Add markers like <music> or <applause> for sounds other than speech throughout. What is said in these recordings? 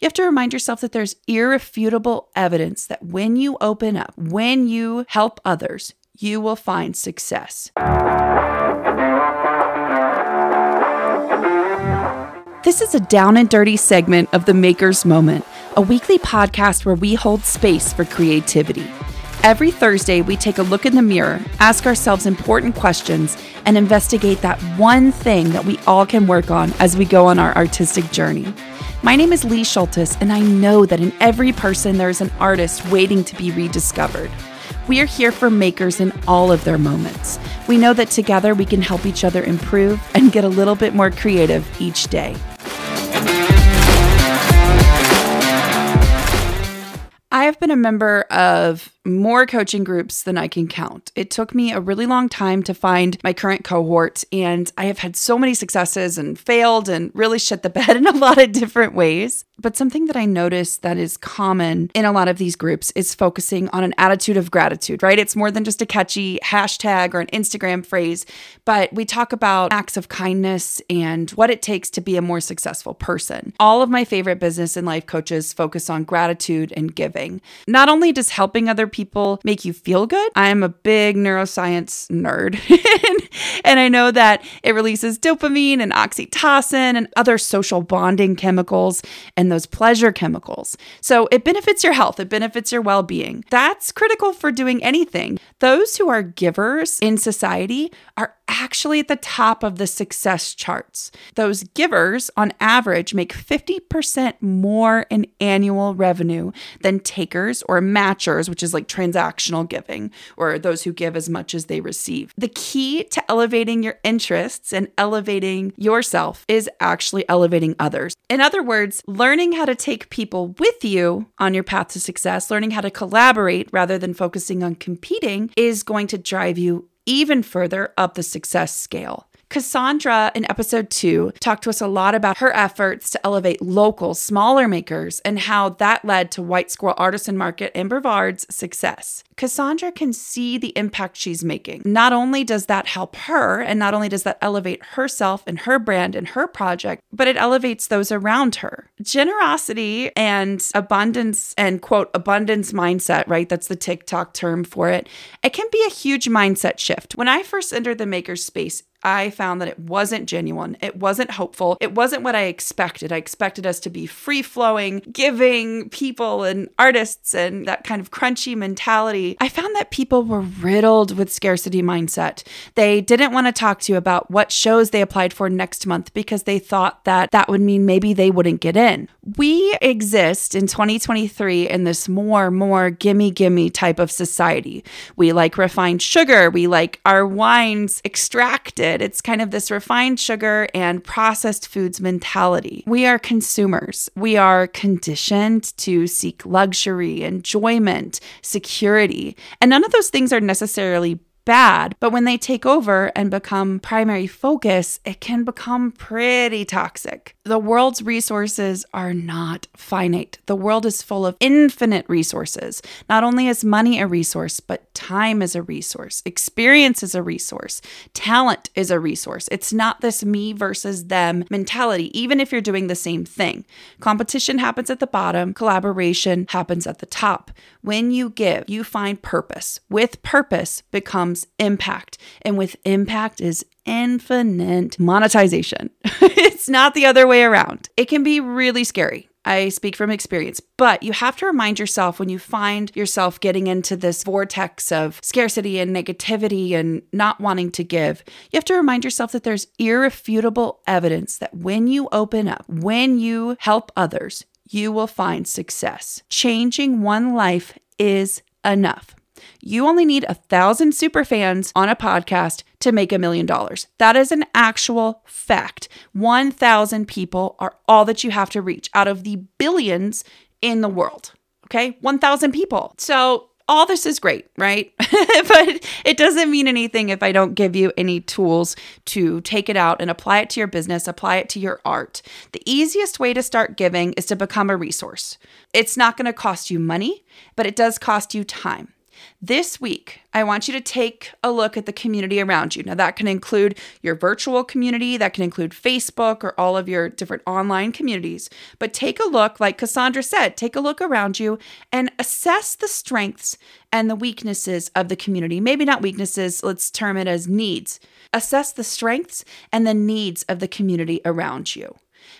You have to remind yourself that there's irrefutable evidence that when you open up, when you help others, you will find success. This is a down and dirty segment of the Maker's Moment, a weekly podcast where we hold space for creativity. Every Thursday, we take a look in the mirror, ask ourselves important questions, and investigate that one thing that we all can work on as we go on our artistic journey. My name is Lee Schultes, and I know that in every person there is an artist waiting to be rediscovered. We are here for makers in all of their moments. We know that together we can help each other improve and get a little bit more creative each day. I have been a member of more coaching groups than I can count. It took me a really long time to find my current cohort, and I have had so many successes and failed and really shit the bed <laughs> in a lot of different ways. But something that I noticed that is common in a lot of these groups is focusing on an attitude of gratitude, right? It's more than just a catchy hashtag or an Instagram phrase, but we talk about acts of kindness and what it takes to be a more successful person. All of my favorite business and life coaches focus on gratitude and giving. Not only does helping other people make you feel good, I am a big neuroscience nerd. <laughs> and I know that it releases dopamine and oxytocin and other social bonding chemicals. And and those pleasure chemicals. So it benefits your health, it benefits your well being. That's critical for doing anything. Those who are givers in society are actually at the top of the success charts. Those givers, on average, make 50% more in annual revenue than takers or matchers, which is like transactional giving, or those who give as much as they receive. The key to elevating your interests and elevating yourself is actually elevating others. In other words, learning how to take people with you on your path to success, learning how to collaborate rather than focusing on competing, is going to drive you even further up the success scale. Cassandra in episode two talked to us a lot about her efforts to elevate local, smaller makers and how that led to White Squirrel Artisan Market and Brevard's success. Cassandra can see the impact she's making. Not only does that help her, and not only does that elevate herself and her brand and her project, but it elevates those around her. Generosity and abundance and quote, abundance mindset, right? That's the TikTok term for it. It can be a huge mindset shift. When I first entered the maker space, I found that it wasn't genuine. It wasn't hopeful. It wasn't what I expected. I expected us to be free flowing, giving people and artists and that kind of crunchy mentality. I found that people were riddled with scarcity mindset. They didn't want to talk to you about what shows they applied for next month because they thought that that would mean maybe they wouldn't get in. We exist in 2023 in this more, more gimme, gimme type of society. We like refined sugar. We like our wines extracted it's kind of this refined sugar and processed foods mentality. We are consumers. We are conditioned to seek luxury, enjoyment, security. And none of those things are necessarily bad, but when they take over and become primary focus, it can become pretty toxic. The world's resources are not finite. The world is full of infinite resources. Not only is money a resource, but time is a resource, experience is a resource, talent is a resource. It's not this me versus them mentality, even if you're doing the same thing. Competition happens at the bottom, collaboration happens at the top. When you give, you find purpose. With purpose becomes impact, and with impact is infinite monetization. <laughs> it's not the other way around. It can be really scary. I speak from experience, but you have to remind yourself when you find yourself getting into this vortex of scarcity and negativity and not wanting to give, you have to remind yourself that there's irrefutable evidence that when you open up, when you help others, you will find success. Changing one life is enough. You only need a thousand super fans on a podcast to make a million dollars. That is an actual fact. 1,000 people are all that you have to reach out of the billions in the world. Okay, 1,000 people. So all this is great, right? <laughs> but it doesn't mean anything if I don't give you any tools to take it out and apply it to your business, apply it to your art. The easiest way to start giving is to become a resource. It's not going to cost you money, but it does cost you time. This week, I want you to take a look at the community around you. Now, that can include your virtual community, that can include Facebook or all of your different online communities. But take a look, like Cassandra said, take a look around you and assess the strengths and the weaknesses of the community. Maybe not weaknesses, let's term it as needs. Assess the strengths and the needs of the community around you.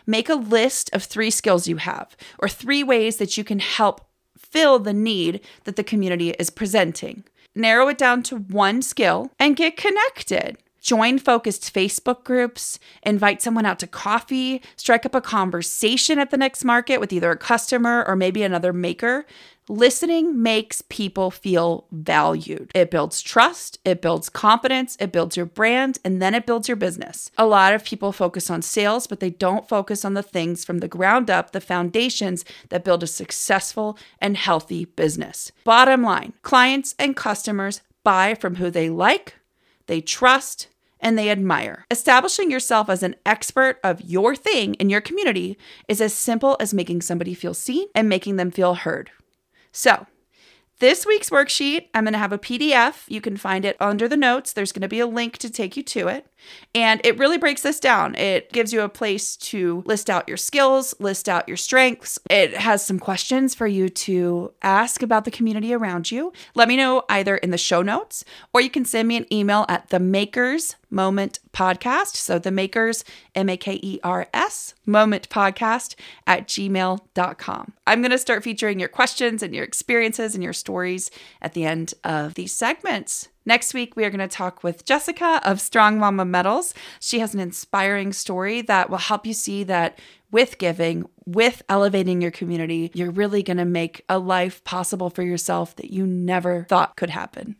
Make a list of three skills you have or three ways that you can help fill the need that the community is presenting. Narrow it down to one skill and get connected. Join focused Facebook groups, invite someone out to coffee, strike up a conversation at the next market with either a customer or maybe another maker. Listening makes people feel valued. It builds trust, it builds confidence, it builds your brand, and then it builds your business. A lot of people focus on sales, but they don't focus on the things from the ground up, the foundations that build a successful and healthy business. Bottom line clients and customers buy from who they like, they trust, and they admire. Establishing yourself as an expert of your thing in your community is as simple as making somebody feel seen and making them feel heard. So, this week's worksheet, I'm going to have a PDF. You can find it under the notes. There's going to be a link to take you to it. And it really breaks this down. It gives you a place to list out your skills, list out your strengths. It has some questions for you to ask about the community around you. Let me know either in the show notes or you can send me an email at the makers moment podcast. So the makers, M A K E R S, moment podcast at gmail.com. I'm going to start featuring your questions and your experiences and your stories at the end of these segments. Next week, we are going to talk with Jessica of Strong Mama Metals. She has an inspiring story that will help you see that with giving, with elevating your community, you're really going to make a life possible for yourself that you never thought could happen.